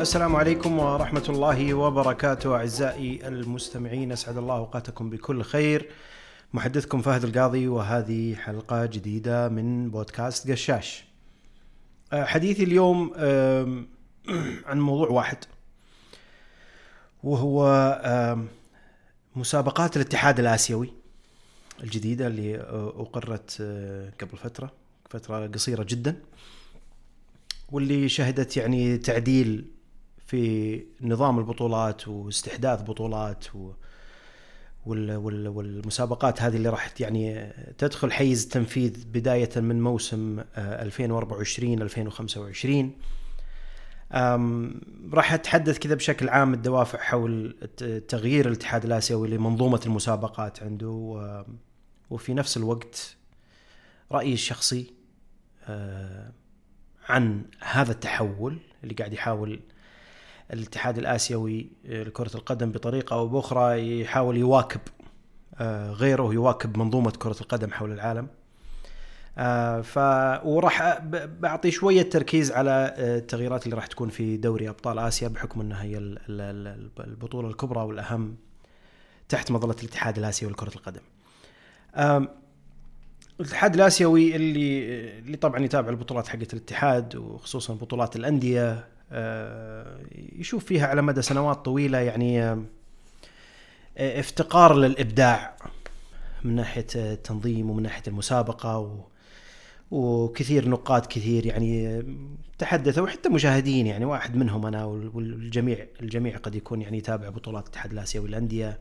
السلام عليكم ورحمة الله وبركاته أعزائي المستمعين أسعد الله أوقاتكم بكل خير. محدثكم فهد القاضي وهذه حلقة جديدة من بودكاست قشاش. أه، حديثي اليوم عن موضوع واحد وهو مسابقات الاتحاد الآسيوي الجديدة اللي أه، أقرت أه، قبل فترة فترة قصيرة جدا واللي شهدت يعني تعديل في نظام البطولات واستحداث بطولات و وال وال والمسابقات هذه اللي راح يعني تدخل حيز التنفيذ بداية من موسم آه، 2024 2025 أم، راح أتحدث كذا بشكل عام الدوافع حول تغيير الاتحاد الآسيوي لمنظومة المسابقات عنده وفي نفس الوقت رأيي الشخصي آه، عن هذا التحول اللي قاعد يحاول الاتحاد الآسيوي لكرة القدم بطريقة أو بأخرى يحاول يواكب آه، غيره يواكب منظومة كرة القدم حول العالم. آه، ف وراح بعطي شوية تركيز على آه، التغييرات اللي راح تكون في دوري أبطال آسيا بحكم إنها هي ال- ال- ال- البطولة الكبرى والأهم تحت مظلة الاتحاد الآسيوي لكرة القدم. الاتحاد الآسيوي اللي اللي طبعا يتابع البطولات حقت الاتحاد وخصوصا بطولات الأندية آه، يشوف فيها على مدى سنوات طويلة يعني آه، افتقار للإبداع من ناحية التنظيم ومن ناحية المسابقة و وكثير نقاد كثير يعني تحدثوا وحتى مشاهدين يعني واحد منهم أنا وال- والجميع الجميع قد يكون يعني يتابع بطولات الاتحاد الآسيوي للأندية.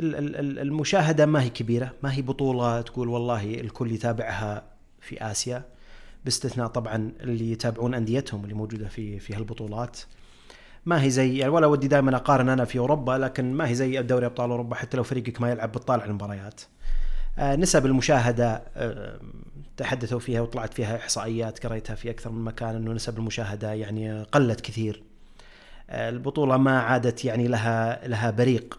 أم، ال- ال- ال- المشاهدة ما هي كبيرة ما هي بطولة تقول والله الكل يتابعها في آسيا باستثناء طبعا اللي يتابعون أنديتهم اللي موجودة في في هالبطولات. ما هي زي يعني ولا ودي دائما أقارن أنا في أوروبا لكن ما هي زي دوري أبطال أوروبا حتى لو فريقك ما يلعب بتطالع المباريات. آه، نسب المشاهدة آه، تحدثوا فيها وطلعت فيها إحصائيات قريتها في أكثر من مكان إنه نسب المشاهدة يعني قلت كثير. آه، البطولة ما عادت يعني لها لها بريق.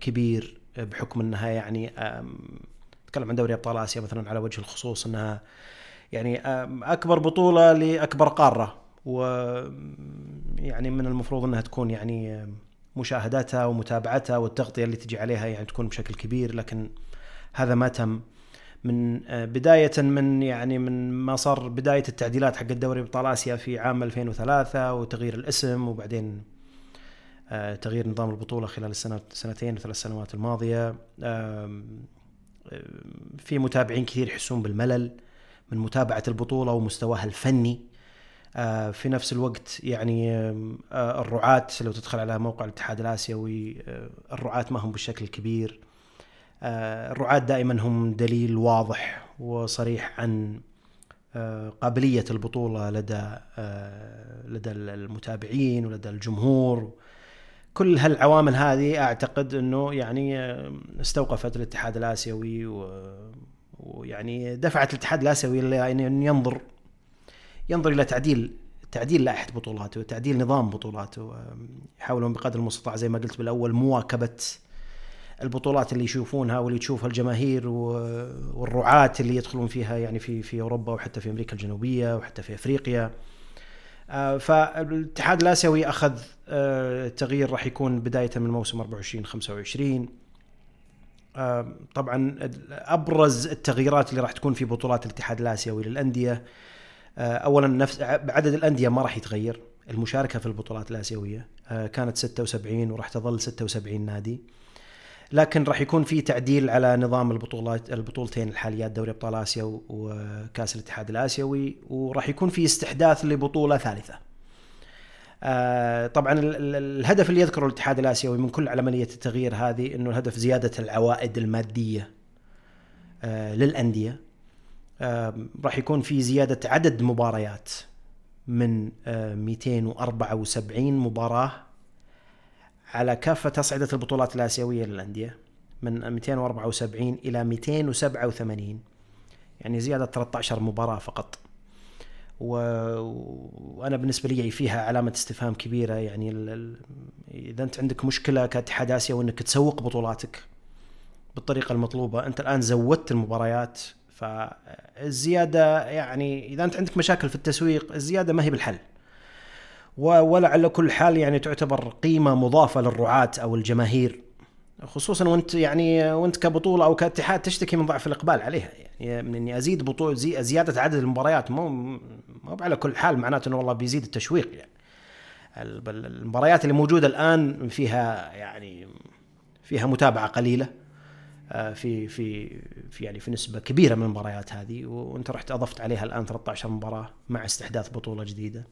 كبير بحكم إنها يعني نتكلم عن دوري أبطال آسيا مثلا على وجه الخصوص إنها يعني أكبر بطولة لأكبر قارة و يعني من المفروض إنها تكون يعني آم، مشاهداتها ومتابعتها والتغطية اللي تجي عليها يعني تكون بشكل كبير لكن هذا ما تم. من آه، بداية من يعني من ما صار بداية التعديلات حق الدوري أبطال آسيا في عام 2003 وتغيير الاسم وبعدين آه، تغيير نظام البطولة خلال السنة سنتين وثلاث سنوات آم، في متابعين كثير يحسون بالملل من متابعة البطولة ومستواها الفني. آه، في نفس الوقت يعني آه، الرعاة لو تدخل على موقع الاتحاد الآسيوي آه، الرعاة ما هم بالشكل الكبير. آه، الرعاة دائما هم دليل واضح وصريح عن آه، قابلية البطولة لدى آه، لدى المتابعين ولدى الجمهور. كل هالعوامل هذه أعتقد إنه يعني استوقفت الاتحاد الآسيوي و- ويعني دفعت الاتحاد الآسيوي أن ينظر ينظر إلى تعديل تعديل لائحة بطولاته وتعديل نظام بطولاته. يحاولون بقدر المستطاع زي ما قلت بالأول مواكبة البطولات اللي يشوفونها واللي تشوفها الجماهير والرعاة اللي يدخلون فيها يعني في في أوروبا وحتى في أمريكا الجنوبية وحتى في أفريقيا. فالاتحاد الآسيوي أخذ آه، تغيير راح يكون بداية من موسم 24 25 آه، طبعا أبرز التغييرات اللي راح تكون في بطولات الاتحاد الآسيوي للأندية آه، اولا نفس عدد الأندية ما راح يتغير المشاركة في البطولات الآسيوية آه، كانت 76 وراح تظل 76 نادي. لكن راح يكون في تعديل على نظام البطولات البطولتين الحاليات دوري أبطال آسيا وكأس الاتحاد الآسيوي وراح يكون في استحداث لبطولة ثالثة. آه، طبعا ال- ال- الهدف اللي يذكره الاتحاد الآسيوي من كل عملية التغيير هذه إنه الهدف زيادة العوائد المادية آه، للأندية. آم، راح يكون في زيادة عدد مباريات من آه، 274 مباراة على كافة أصعدة البطولات الآسيوية للأندية من 274 إلى 287 يعني زيادة 13 مباراة فقط. و... وأنا بالنسبة لي فيها علامة استفهام كبيرة. يعني ال... إذا أنت عندك مشكلة كاتحاد آسيا وأنك تسوق بطولاتك بالطريقة المطلوبة أنت الآن زودت المباريات فالزيادة يعني إذا أنت عندك مشاكل في التسويق الزيادة ما هي بالحل. ولا على كل حال يعني تعتبر قيمة مضافة للرعاة أو الجماهير. خصوصا وأنت يعني وأنت كبطولة أو كاتحاد تشتكي من ضعف الإقبال عليها. يعني من إني أزيد بطوله زي زيادة عدد المباريات مو مو على كل حال معناته إنه والله بيزيد التشويق يعني. المباريات اللي موجودة الآن فيها يعني فيها متابعة قليلة. آه، في في في يعني في نسبة كبيرة من المباريات هذه. وأنت رحت أضفت عليها الآن 13 مباراة مع استحداث بطولة جديدة.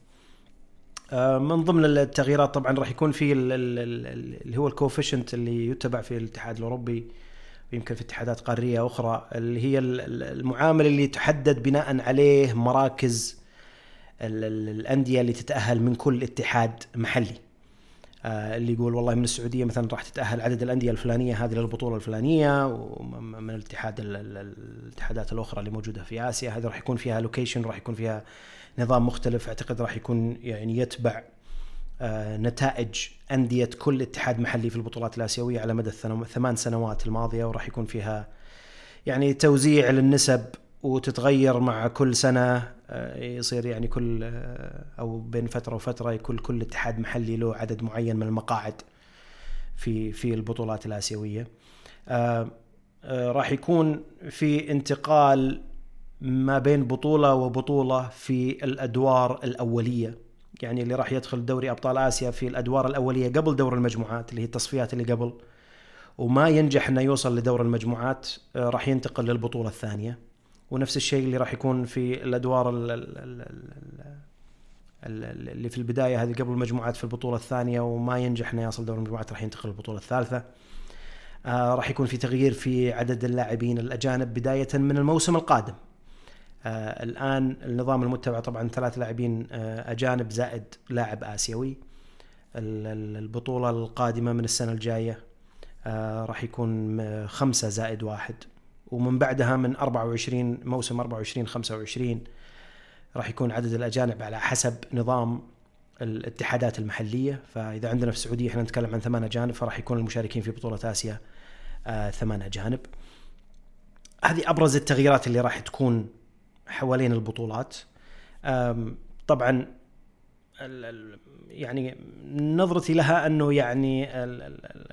من ضمن التغييرات طبعا راح يكون في اللي هو الكوفيشنت اللي يتبع في الاتحاد الأوروبي ويمكن في اتحادات قارية أخرى اللي هي المعامل اللي تحدد بناء عليه مراكز الأندية اللي تتأهل من كل اتحاد محلي. آه، اللي يقول والله من السعودية مثلا راح تتأهل عدد الأندية الفلانية هذه للبطولة الفلانية ومن الاتحاد الاتحادات الأخرى اللي موجودة في آسيا هذه راح يكون فيها لوكيشن راح يكون فيها نظام مختلف أعتقد راح يكون يعني يتبع آه، نتائج أندية كل اتحاد محلي في البطولات الآسيوية على مدى الثمان سنوات الماضية وراح يكون فيها يعني توزيع للنسب وتتغير مع كل سنة. آه، يصير يعني كل آه، أو بين فترة وفترة يكون كل اتحاد محلي له عدد معين من المقاعد في في البطولات الآسيوية. راح يكون في انتقال ما بين بطولة وبطولة في الأدوار الأولية. يعني اللي راح يدخل دوري أبطال آسيا في الأدوار الأولية قبل دور المجموعات اللي هي التصفيات اللي قبل. وما ينجح إنه يوصل لدور المجموعات آه، راح ينتقل للبطولة الثانية. ونفس الشيء اللي راح يكون في الأدوار اللي في البداية هذه قبل المجموعات في البطولة الثانية وما ينجح إنه يصل دور المجموعات راح ينتقل للبطولة الثالثة. آه راح يكون في تغيير في عدد اللاعبين الأجانب بداية من الموسم القادم. آه الآن النظام المتبع طبعا ثلاث لاعبين آه أجانب زائد لاعب آسيوي. البطولة القادمة من السنة الجاية آه راح يكون خمسة زائد واحد. ومن بعدها من 24 موسم 24 25 راح يكون عدد الأجانب على حسب نظام الاتحادات المحلية. فإذا عندنا في السعودية إحنا نتكلم عن ثمان أجانب فراح يكون المشاركين في بطولة آسيا آه ثمان أجانب. هذه أبرز التغييرات اللي راح تكون حوالين البطولات. طبعا يعني نظرتي لها أنه يعني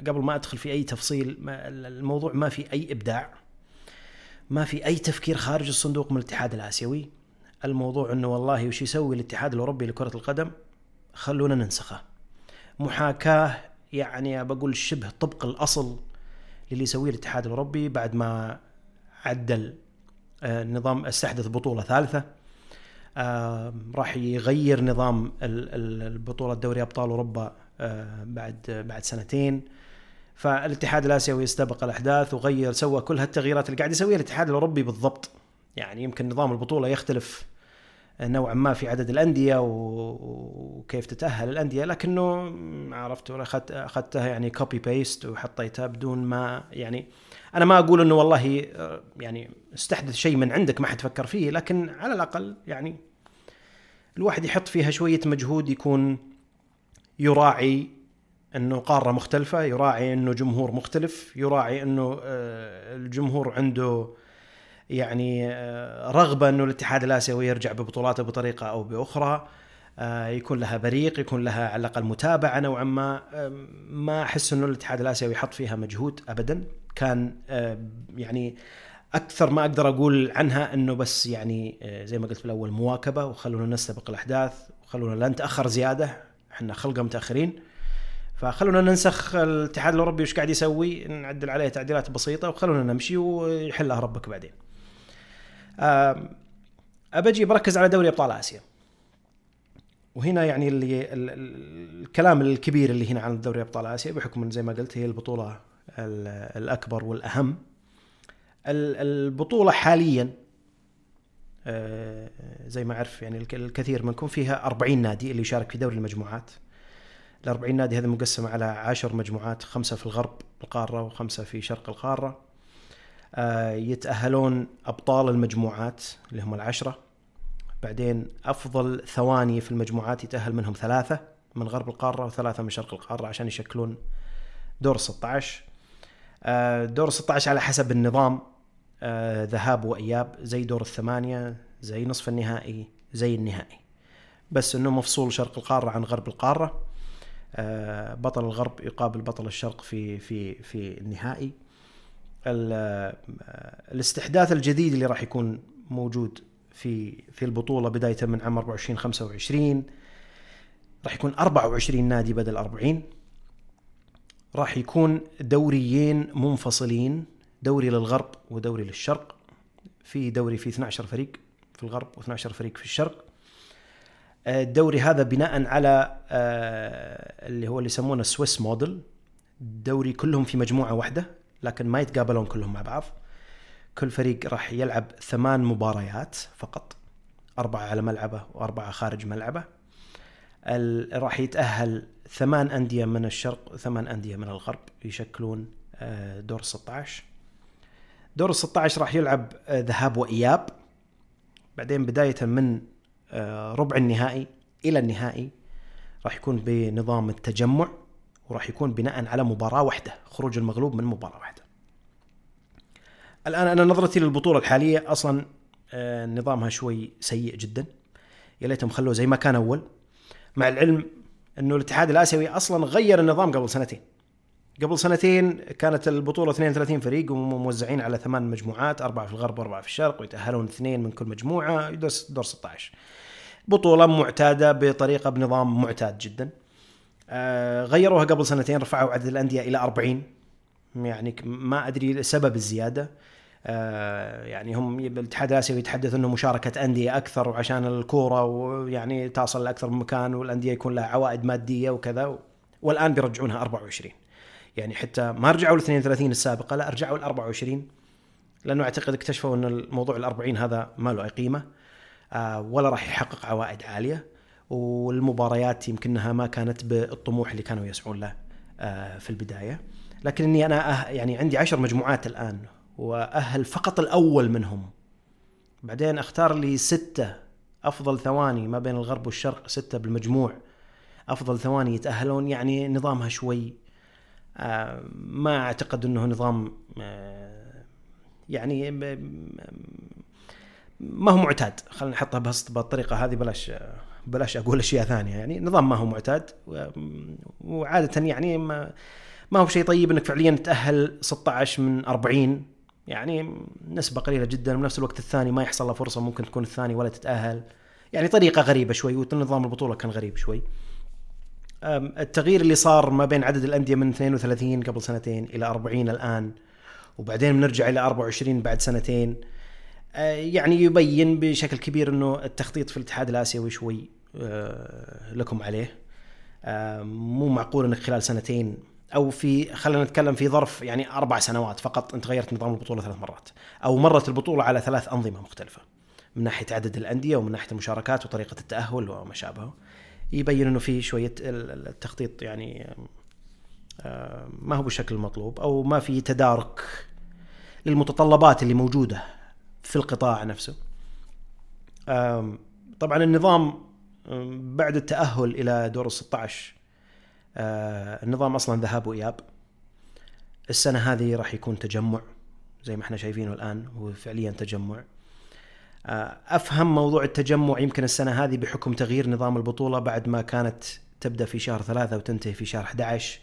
قبل ما أدخل في أي تفصيل الموضوع ما في أي إبداع. ما في أي تفكير خارج الصندوق من الاتحاد الآسيوي. الموضوع إنه والله وش يسوي الاتحاد الأوروبي لكرة القدم؟ خلونا ننسخه. محاكاة يعني بقول شبه طبق الأصل للي يسويه الاتحاد الأوروبي بعد ما عدل النظام استحدث بطولة ثالثة. آه راح يغير نظام البطولة دوري أبطال أوروبا آه بعد بعد سنتين. فالاتحاد الآسيوي استبق الأحداث وغير سوى كل هالتغييرات اللي قاعد يسويها الاتحاد الأوروبي بالضبط. يعني يمكن نظام البطولة يختلف نوعا ما في عدد الأندية وكيف تتأهل الأندية لكنه عرفت اخذت أخذتها يعني copy paste وحطيتها بدون ما يعني أنا ما أقول إنه والله آه، يعني استحدث شيء من عندك ما حد فكر فيه لكن على الأقل يعني الواحد يحط فيها شوية مجهود يكون يراعي أنه قارة مختلفة يراعي أنه جمهور مختلف يراعي أنه آه، الجمهور عنده يعني آه، رغبة أنه الاتحاد الآسيوي يرجع ببطولاته بطريقة أو بأخرى. يكون لها بريق يكون لها على الأقل متابعة نوعا ما. ما أحس أنه الاتحاد الآسيوي يحط فيها مجهود ابدا. كان آه، يعني أكثر ما أقدر أقول عنها أنه بس يعني آه، زي ما قلت في الأول مواكبة وخلونا نستبق الأحداث وخلونا لا نتأخر زيادة إحنا خلقه متأخرين. فخلونا ننسخ الاتحاد الأوروبي وش قاعد يسوي نعدل عليه تعديلات بسيطة وخلونا نمشي ويحلها ربك بعدين. ابجي بركز على دوري أبطال آسيا. وهنا يعني اللي الكلام الكبير اللي هنا عن دوري أبطال آسيا بحكم زي ما قلت هي البطولة الأكبر والأهم البطولة حاليا آه، زي ما أعرف يعني الكثير منكم فيها 40 نادي اللي يشارك في دوري المجموعات ال 40 نادي هذه مقسمه على 10 مجموعات خمسة في الغرب القارة وخمسة في شرق القارة. آه، يتأهلون أبطال المجموعات اللي هم العشرة. بعدين أفضل ثواني في المجموعات يتأهل منهم ثلاثة من غرب القارة وثلاثة من شرق القارة عشان يشكلون دور 16 آه، دور 16 على حسب النظام. آه ذهاب وإياب زي دور الثمانية زي نصف النهائي زي النهائي. بس إنه مفصول شرق القارة عن غرب القارة. بطل الغرب يقابل بطل الشرق في في في النهائي. آه، الاستحداث الجديد اللي راح يكون موجود في في البطولة بداية من عام 24 25 راح يكون 24 نادي بدل 40 راح يكون دوريين منفصلين دوري للغرب ودوري للشرق. في دوري فيه 12 فريق في الغرب و12 فريق في الشرق. آه، الدوري هذا بناء على آه، اللي هو اللي يسمونه السويس موديل. دوري كلهم في مجموعة واحدة لكن ما يتقابلون كلهم مع بعض. كل فريق راح يلعب ثمان مباريات فقط أربعة على ملعبه وأربعة خارج ملعبه. راح يتأهل ثمان أندية من الشرق وثمان أندية من الغرب يشكلون آه، دور 16 دور ال 16 راح يلعب آه، ذهاب وإياب. بعدين بداية من ربع النهائي إلى النهائي راح يكون بنظام التجمع وراح يكون بناء على مباراة واحدة خروج المغلوب من مباراة واحدة. الآن أنا نظرتي للبطولة الحالية أصلا نظامها شوي سيء جدا. يا ليتهم خلوه زي ما كان أول. مع العلم إنه الاتحاد الآسيوي أصلا غير النظام قبل سنتين. قبل سنتين كانت البطولة 32 فريق وموزعين على ثمان مجموعات أربعة في الغرب وأربعة في الشرق ويتأهلون اثنين من كل مجموعة دور 16 بطولة معتادة بطريقة بنظام معتاد جدا. آه غيروها قبل سنتين رفعوا عدد الأندية إلى 40 يعني ما أدري سبب الزيادة. آه، يعني هم الاتحاد الآسيوي يتحدث إنه مشاركة أندية أكثر وعشان الكورة ويعني تصل لأكثر من مكان والأندية يكون لها عوائد مادية وكذا. والآن بيرجعونها 24 يعني حتى ما رجعوا ل 32 السابقة لا رجعوا ل 24 لأنه أعتقد اكتشفوا إن الموضوع ال 40 هذا ما له أي قيمة. ولا راح يحقق عوائد عالية والمباريات يمكنها ما كانت بالطموح اللي كانوا يسعون له آه، في البداية. لكن إني أنا يعني عندي عشر مجموعات الآن وأهل فقط الأول منهم. بعدين أختار لي ستة أفضل ثواني ما بين الغرب والشرق ستة بالمجموع. أفضل ثواني يتأهلون يعني نظامها شوي آه، ما أعتقد إنه نظام آه، يعني ما هو معتاد. خلينا نحطها بس بالطريقة هذه بلاش بلاش أقول أشياء ثانية. يعني نظام ما هو معتاد وعادة يعني ما ما هو شيء طيب إنك فعليا تأهل 16 من 40 يعني نسبة قليلة جدا وبنفس الوقت الثاني ما يحصل له فرصة ممكن تكون الثاني ولا تتأهل. يعني طريقة غريبة شوي ونظام البطولة كان غريب شوي. التغيير اللي صار ما بين عدد الأندية من 32 قبل سنتين إلى 40 الآن وبعدين بنرجع إلى 24 بعد سنتين. يعني يبين بشكل كبير إنه التخطيط في الاتحاد الآسيوي شوي أه، لكم عليه. مو معقول إنك خلال سنتين أو في خلينا نتكلم في ظرف يعني أربع سنوات فقط أنت غيرت نظام البطولة ثلاث مرات أو مرت البطولة على ثلاث أنظمة مختلفة من ناحية عدد الأندية ومن ناحية المشاركات وطريقة التأهل وما شابه. يبين إنه في شوية التخطيط يعني آه، ما هو بالشكل المطلوب أو ما في تدارك للمتطلبات اللي موجودة في القطاع نفسه. طبعا النظام بعد التأهل إلى دور ال 16 آه النظام أصلا ذهاب وإياب. السنة هذه راح يكون تجمع زي ما إحنا شايفينه الآن هو فعليا تجمع. آه أفهم موضوع التجمع يمكن السنة هذه بحكم تغيير نظام البطولة بعد ما كانت تبدأ في شهر ثلاثة وتنتهي في شهر 11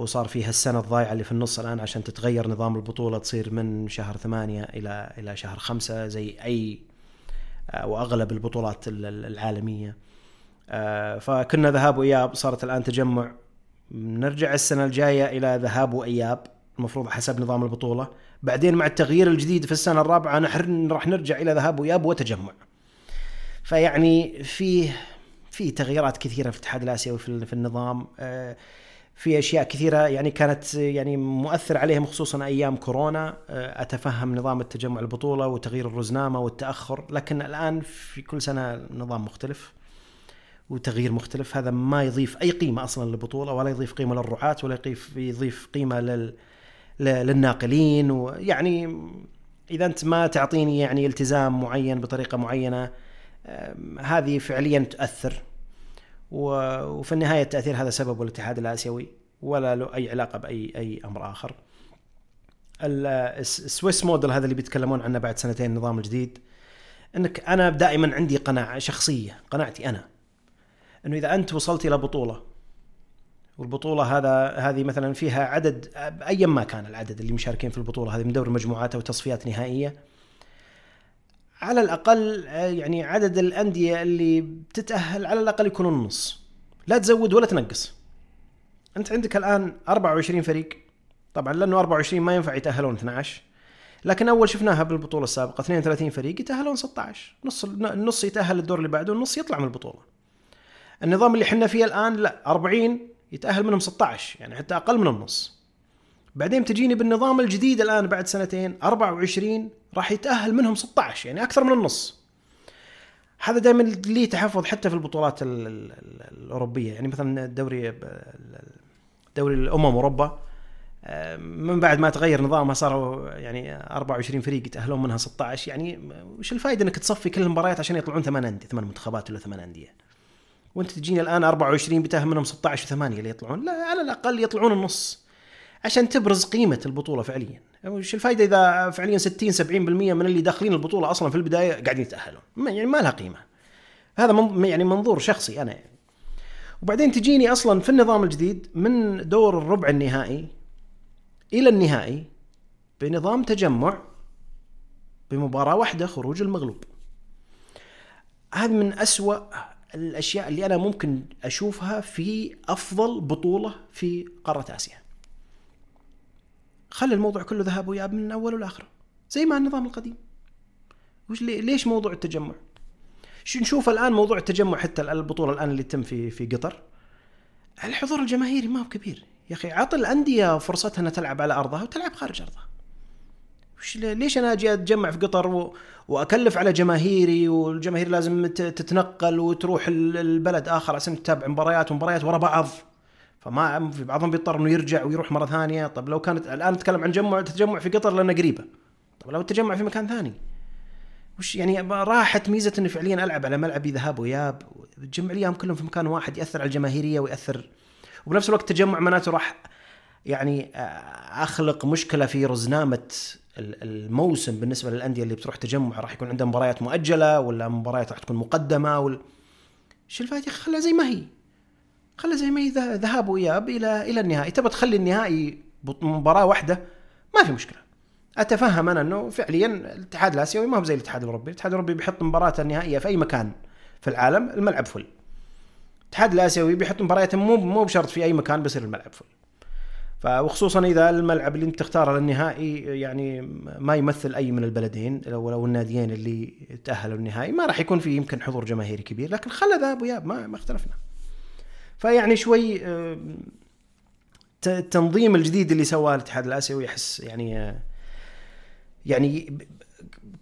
وصار فيها السنة الضايعة اللي في النص الآن عشان تتغير نظام البطولة تصير من شهر ثمانية إلى إلى شهر خمسة زي أي آه، وأغلب البطولات العالمية. آه، فكنا ذهاب وإياب صارت الآن تجمع. نرجع السنة الجاية إلى ذهاب وإياب المفروض حسب نظام البطولة. بعدين مع التغيير الجديد في السنة الرابعة نحن راح نرجع إلى ذهاب وإياب وتجمع. فيعني فيه في تغييرات كثيرة في الاتحاد الآسيوي في النظام. آه، في أشياء كثيرة يعني كانت يعني مؤثر عليهم خصوصا أيام كورونا. آه، أتفهم نظام التجمع البطولة وتغيير الرزنامة والتأخر لكن الآن في كل سنة نظام مختلف وتغيير مختلف. هذا ما يضيف أي قيمة أصلا للبطولة ولا يضيف قيمة للرعاة ولا يضيف يضيف قيمة لل للناقلين. ويعني إذا أنت ما تعطيني يعني التزام معين بطريقة معينة هذه فعليا تؤثر. وفي النهاية التاثير هذا سببه الاتحاد الآسيوي ولا له أي علاقة باي أي أمر آخر. السويس موديل هذا اللي بيتكلمون عنه بعد سنتين النظام الجديد إنك أنا دائما عندي قناعة شخصية قناعتي أنا إنه إذا أنت وصلت إلى بطولة والبطولة هذا هذه مثلا فيها عدد ايا ما كان العدد اللي مشاركين في البطولة هذه من دوري مجموعات أو تصفيات نهائية على الأقل يعني عدد الأندية اللي بتتأهل على الأقل يكون النص. لا تزود ولا تنقص. أنت عندك الآن 24 فريق. طبعا لأنه 24 ما ينفع يتأهلون 12 لكن أول شفناها بالبطولة السابقة 32 فريق يتأهلون 16 نص النص يتأهل للدور اللي بعده والنص يطلع من البطولة. النظام اللي إحنا فيه الآن لا 40 يتأهل منهم 16 يعني حتى أقل من النص بعدين تجيني بالنظام الجديد الآن بعد سنتين 24 راح يتأهل منهم 16 يعني أكثر من النص. هذا دائما لي تحفظ حتى في البطولات الأوروبية يعني مثلا الدوري دوري الأمم أوروبا من بعد ما تغير نظامها صاروا يعني 24 فريق يتأهلون منها 16 يعني وش الفائده إنك تصفي كل المباريات عشان يطلعون ثمان أندية ثمان منتخبات ولا ثمان أندية؟ وأنت تجيني الآن 24 بتاهم منهم 16 و8 اللي يطلعون؟ لا على الأقل يطلعون النص. عشان تبرز قيمة البطولة فعليا. وش الفائده إذا فعليا 60 70% من اللي داخلين البطولة أصلا في البداية قاعدين يتأهلون؟ يعني ما لها قيمة. هذا يعني منظور شخصي أنا. يعني. وبعدين تجيني أصلا في النظام الجديد من دور الربع النهائي إلى النهائي بنظام تجمع بمباراة واحدة خروج المغلوب. هذا من أسوأ الأشياء اللي أنا ممكن أشوفها في أفضل بطولة في قارة آسيا. خلي الموضوع كله ذهاب وياب من اوله لاخره زي ما النظام القديم. وش ليش موضوع التجمع؟ نشوف الآن موضوع التجمع حتى البطولة الآن اللي تتم في في قطر؟ الحضور الجماهيري ما هو كبير. يا أخي عط الأندية فرصتها إنها تلعب على أرضها وتلعب خارج أرضها. وش ليش أنا أجي أتجمع في قطر و... وأكلف على جماهيري والجماهير لازم تتنقل وتروح البلد آخر عشان تتابع مباريات ومباريات ورا بعض؟ فما في بعضهم بيضطر إنه يرجع ويروح مرة ثانية. طب لو كانت الآن نتكلم عن جمع تجمع في قطر لانها قريبة. طب لو تجمع في مكان ثاني. وش يعني راحت ميزة اني فعليا ألعب على ملعبي ذهاب واياب تجمع الأيام كلهم في مكان واحد يأثر على الجماهيرية ويأثر. وبنفس الوقت التجمع معناته راح يعني أخلق مشكلة في رزنامة الموسم بالنسبة للأندية اللي بتروح تجمع. راح يكون عندها مباريات مؤجلة ولا مباريات راح تكون مقدمة ولا إيش الفائدة؟ خلها زي ما هي. خلها زي ما ذهاب وإياب إلى إلى النهائي تبى تخلي النهائي مباراة واحدة ما في مشكلة أتفهم أنا إنه فعليا الاتحاد الآسيوي ما هو زي الاتحاد الأوروبي، الاتحاد الأوروبي بيحط مباراة النهائيه في أي مكان في العالم الملعب فل. الاتحاد الآسيوي بيحط مباريات مو مو بشرط في أي مكان بيصير الملعب فل. وخصوصا إذا الملعب اللي انت تختاره للنهائي يعني ما يمثل أي من البلدين لو الناديين اللي تأهلوا النهائي ما راح يكون في يمكن حضور جماهيري كبير لكن خلى ذهب وياب ما ما اختلفنا. فيعني شوي التنظيم الجديد اللي سواه الاتحاد الآسيوي يحس يعني يعني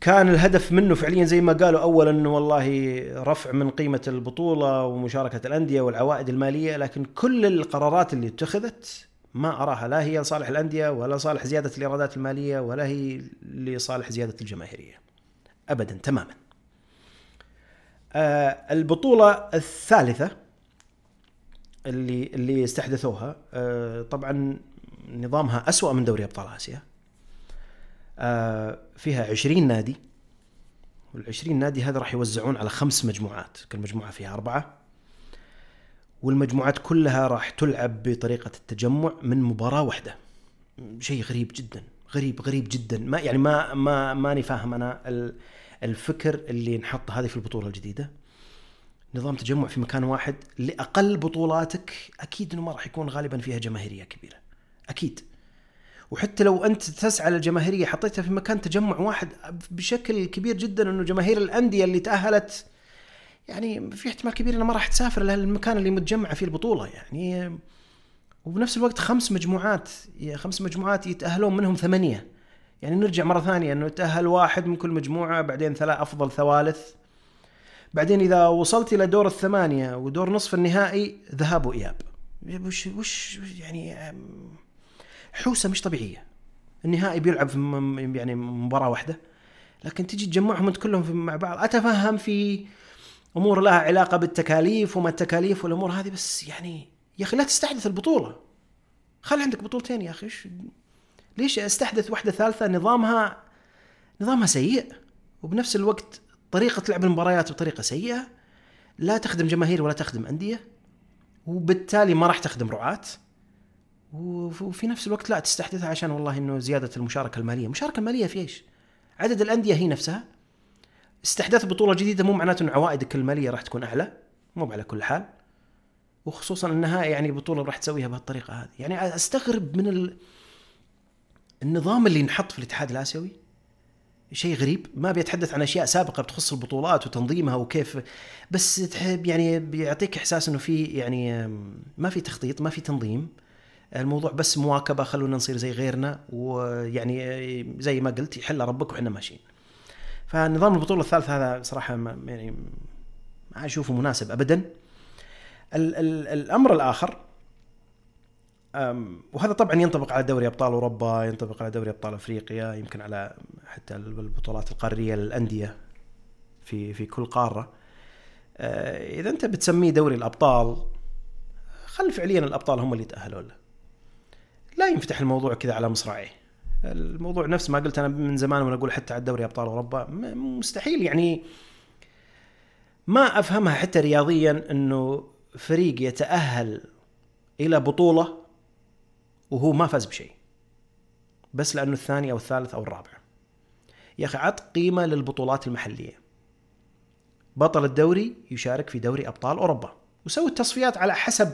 كان الهدف منه فعليا زي ما قالوا اولا إنه والله رفع من قيمة البطولة ومشاركة الأندية والعوائد المالية لكن كل القرارات اللي اتخذت ما أراها لا هي لصالح الأندية ولا صالح زيادة الإيرادات المالية ولا هي لصالح زيادة الجماهيرية. ابدا تماما. آه البطولة الثالثة اللي اللي استحدثوها. آه طبعا نظامها أسوأ من دوري أبطال آسيا. آه فيها 20 نادي. وال20 نادي هذا راح يوزعون على خمس مجموعات، كل مجموعة فيها أربعة. والمجموعات كلها راح تلعب بطريقة التجمع من مباراة واحدة. شيء غريب جدا. غريب غريب جدا. ما يعني ما ما ماني فاهم أنا الفكر اللي نحط هذه في البطولة الجديدة. نظام تجمع في مكان واحد لأقل بطولاتك أكيد إنه ما راح يكون غالبا فيها جماهيرية كبيرة. أكيد. وحتى لو أنت تسعى للجماهيرية حطيتها في مكان تجمع واحد بشكل كبير جدا إنه جماهير الأندية اللي تأهلت يعني في احتمال كبير انها ما راح تسافر للمكان اللي متجمعه فيه البطولة. يعني وبنفس الوقت خمس مجموعات خمس مجموعات يتأهلون منهم ثمانية. يعني نرجع مرة ثانية إنه تأهل واحد من كل مجموعة بعدين ثلاث أفضل ثوالث. بعدين إذا وصلت إلى دور الثمانية ودور نصف النهائي ذهاب وإياب. وش وش يعني حوسة مش طبيعية. النهائي بيلعب في يعني مباراة واحدة لكن تجي تجمعهم كلهم مع بعض. أتفهم في أمور لها علاقة بالتكاليف وما التكاليف والأمور هذه بس يعني يا أخي لا تستحدث البطولة. خلي عندك بطولتين يا أخي. ليش أستحدث واحدة ثالثة؟ نظامها نظامها سيء. وبنفس الوقت طريقة لعب المباريات بطريقة سيئة لا تخدم جماهير ولا تخدم أندية وبالتالي ما راح تخدم رعاة وفي نفس الوقت لا تستحدثها عشان والله إنه زيادة المشاركة المالية، المشاركه الماليه في إيش؟ عدد الأندية هي نفسها. استحداث بطولة جديدة مو معناته ان عوائدك المالية راح تكون أعلى مو على كل حال. وخصوصا انها يعني بطولة راح تسويها بهالطريقة هذه. يعني أستغرب من ال... النظام اللي انحط في الاتحاد الآسيوي شيء غريب ما بيتحدث عن أشياء سابقة بتخص البطولات وتنظيمها وكيف بس تحب يعني بيعطيك إحساس إنه في يعني ما في تخطيط ما في تنظيم الموضوع بس مواكبة خلونا نصير زي غيرنا ويعني زي ما قلت يحل ربك وحنا ماشيين. فنظام البطولة الثالث هذا صراحة يعني ما أشوفه مناسب ابدا. ال ال الأمر الآخر وهذا طبعا ينطبق على دوري أبطال أوروبا ينطبق على دوري أبطال أفريقيا يمكن على حتى البطولات القارية للانديه في في كل قارة. أه، إذا أنت بتسميه دوري الأبطال خل فعليا الأبطال هم اللي يتأهلون له. لا ينفتح الموضوع كذا على مصراعيه. الموضوع نفس ما قلت أنا من زمان وأنا أقول حتى على دوري أبطال أوروبا مستحيل يعني ما أفهمها حتى رياضيا إنه فريق يتأهل إلى بطولة وهو ما فاز بشيء. بس لأنه الثاني أو الثالث أو الرابع. يا أخي عط قيمة للبطولات المحلية. بطل الدوري يشارك في دوري أبطال أوروبا. وسوي التصفيات على حسب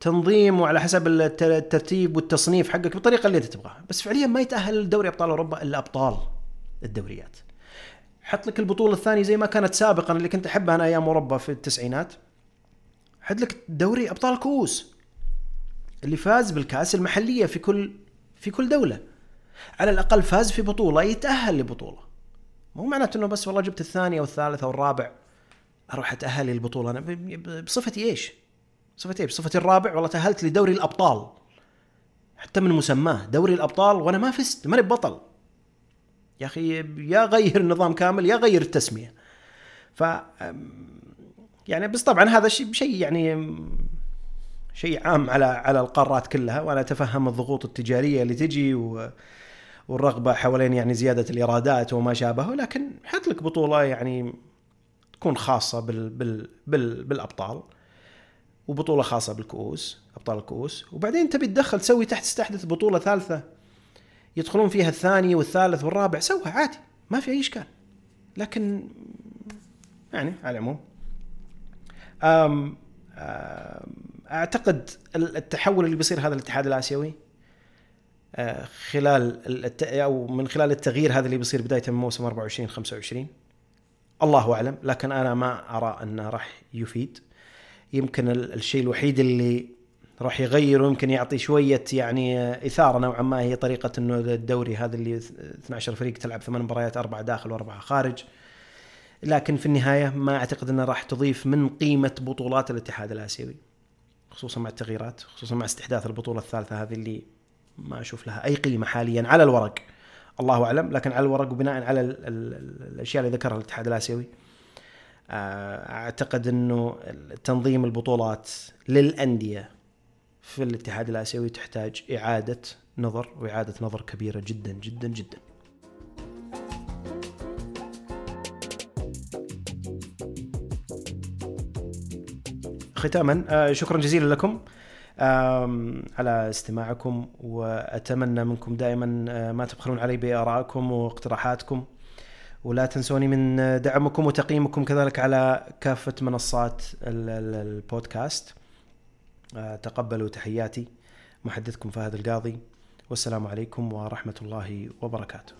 تنظيم وعلى حسب الترتيب والتصنيف حقك بالطريقة اللي أنت تبغاها. بس فعليا ما يتأهل لدوري أبطال أوروبا إلا أبطال الدوريات. حط لك البطولة الثانية زي ما كانت سابقا اللي كنت أحبها أنا أيام أوروبا في التسعينات. حط لك دوري أبطال الكؤوس اللي فاز بالكأس المحلية في كل في كل دولة. على الأقل فاز في بطولة يتأهل لبطولة. مو معناته إنه بس والله جبت الثاني أو الثالث أو الرابع أروح أتأهل للبطولة. أنا بصفتي إيش؟ صفتي إيش؟ صفتي الرابع والله تأهلت لدوري الأبطال. حتى من مسماه دوري الأبطال وأنا ما فزت ماني بطل يا أخي يا غير النظام كامل يا غير التسمية. ف يعني بس طبعا هذا شيء شيء يعني شيء عام على على القارات كلها وأنا أتفهم الضغوط التجارية اللي تجي و والرغبة حوالين يعني زيادة الإيرادات وما شابه لكن حط لك بطولة يعني تكون خاصة بال بال بال بالأبطال وبطولة خاصة بالكؤوس أبطال الكؤوس. وبعدين تبي تدخل تسوي تحت تستحدث بطولة ثالثة يدخلون فيها الثاني والثالث والرابع سوها عادي ما في أي إشكال. لكن يعني على العموم. أم أعتقد التحول اللي بيصير هذا الاتحاد الآسيوي أه، خلال الت... أو من خلال التغيير هذا اللي بيصير بداية من موسم 24 25 الله أعلم لكن أنا ما أرى أنه راح يفيد. يمكن الشيء الوحيد اللي راح يغير ويمكن يعطي شوية يعني إثارة نوعا ما هي طريقة إنه الدوري هذا اللي 12 فريق تلعب ثمان مباريات أربعة داخل وأربعة خارج. لكن في النهاية ما أعتقد انها راح تضيف من قيمة بطولات الاتحاد الآسيوي. خصوصا مع التغييرات خصوصا مع استحداث البطولة الثالثة هذه اللي ما أشوف لها أي قيمة حاليا على الورق الله أعلم لكن على الورق وبناء على الأشياء اللي ذكرها الاتحاد الآسيوي آه، أعتقد إنه تنظيم البطولات للأندية في الاتحاد الآسيوي تحتاج إعادة نظر وإعادة نظر كبيرة جدا جدا جدا. ختاما. آه، شكرا جزيلا لكم. على استماعكم وأتمنى منكم دائما آه، ما تبخلون علي بآرائكم واقتراحاتكم. ولا تنسوني من دعمكم وتقييمكم كذلك على كافة منصات البودكاست. آه، تقبلوا تحياتي. محدثكم فهد القاضي. والسلام عليكم ورحمة الله وبركاته.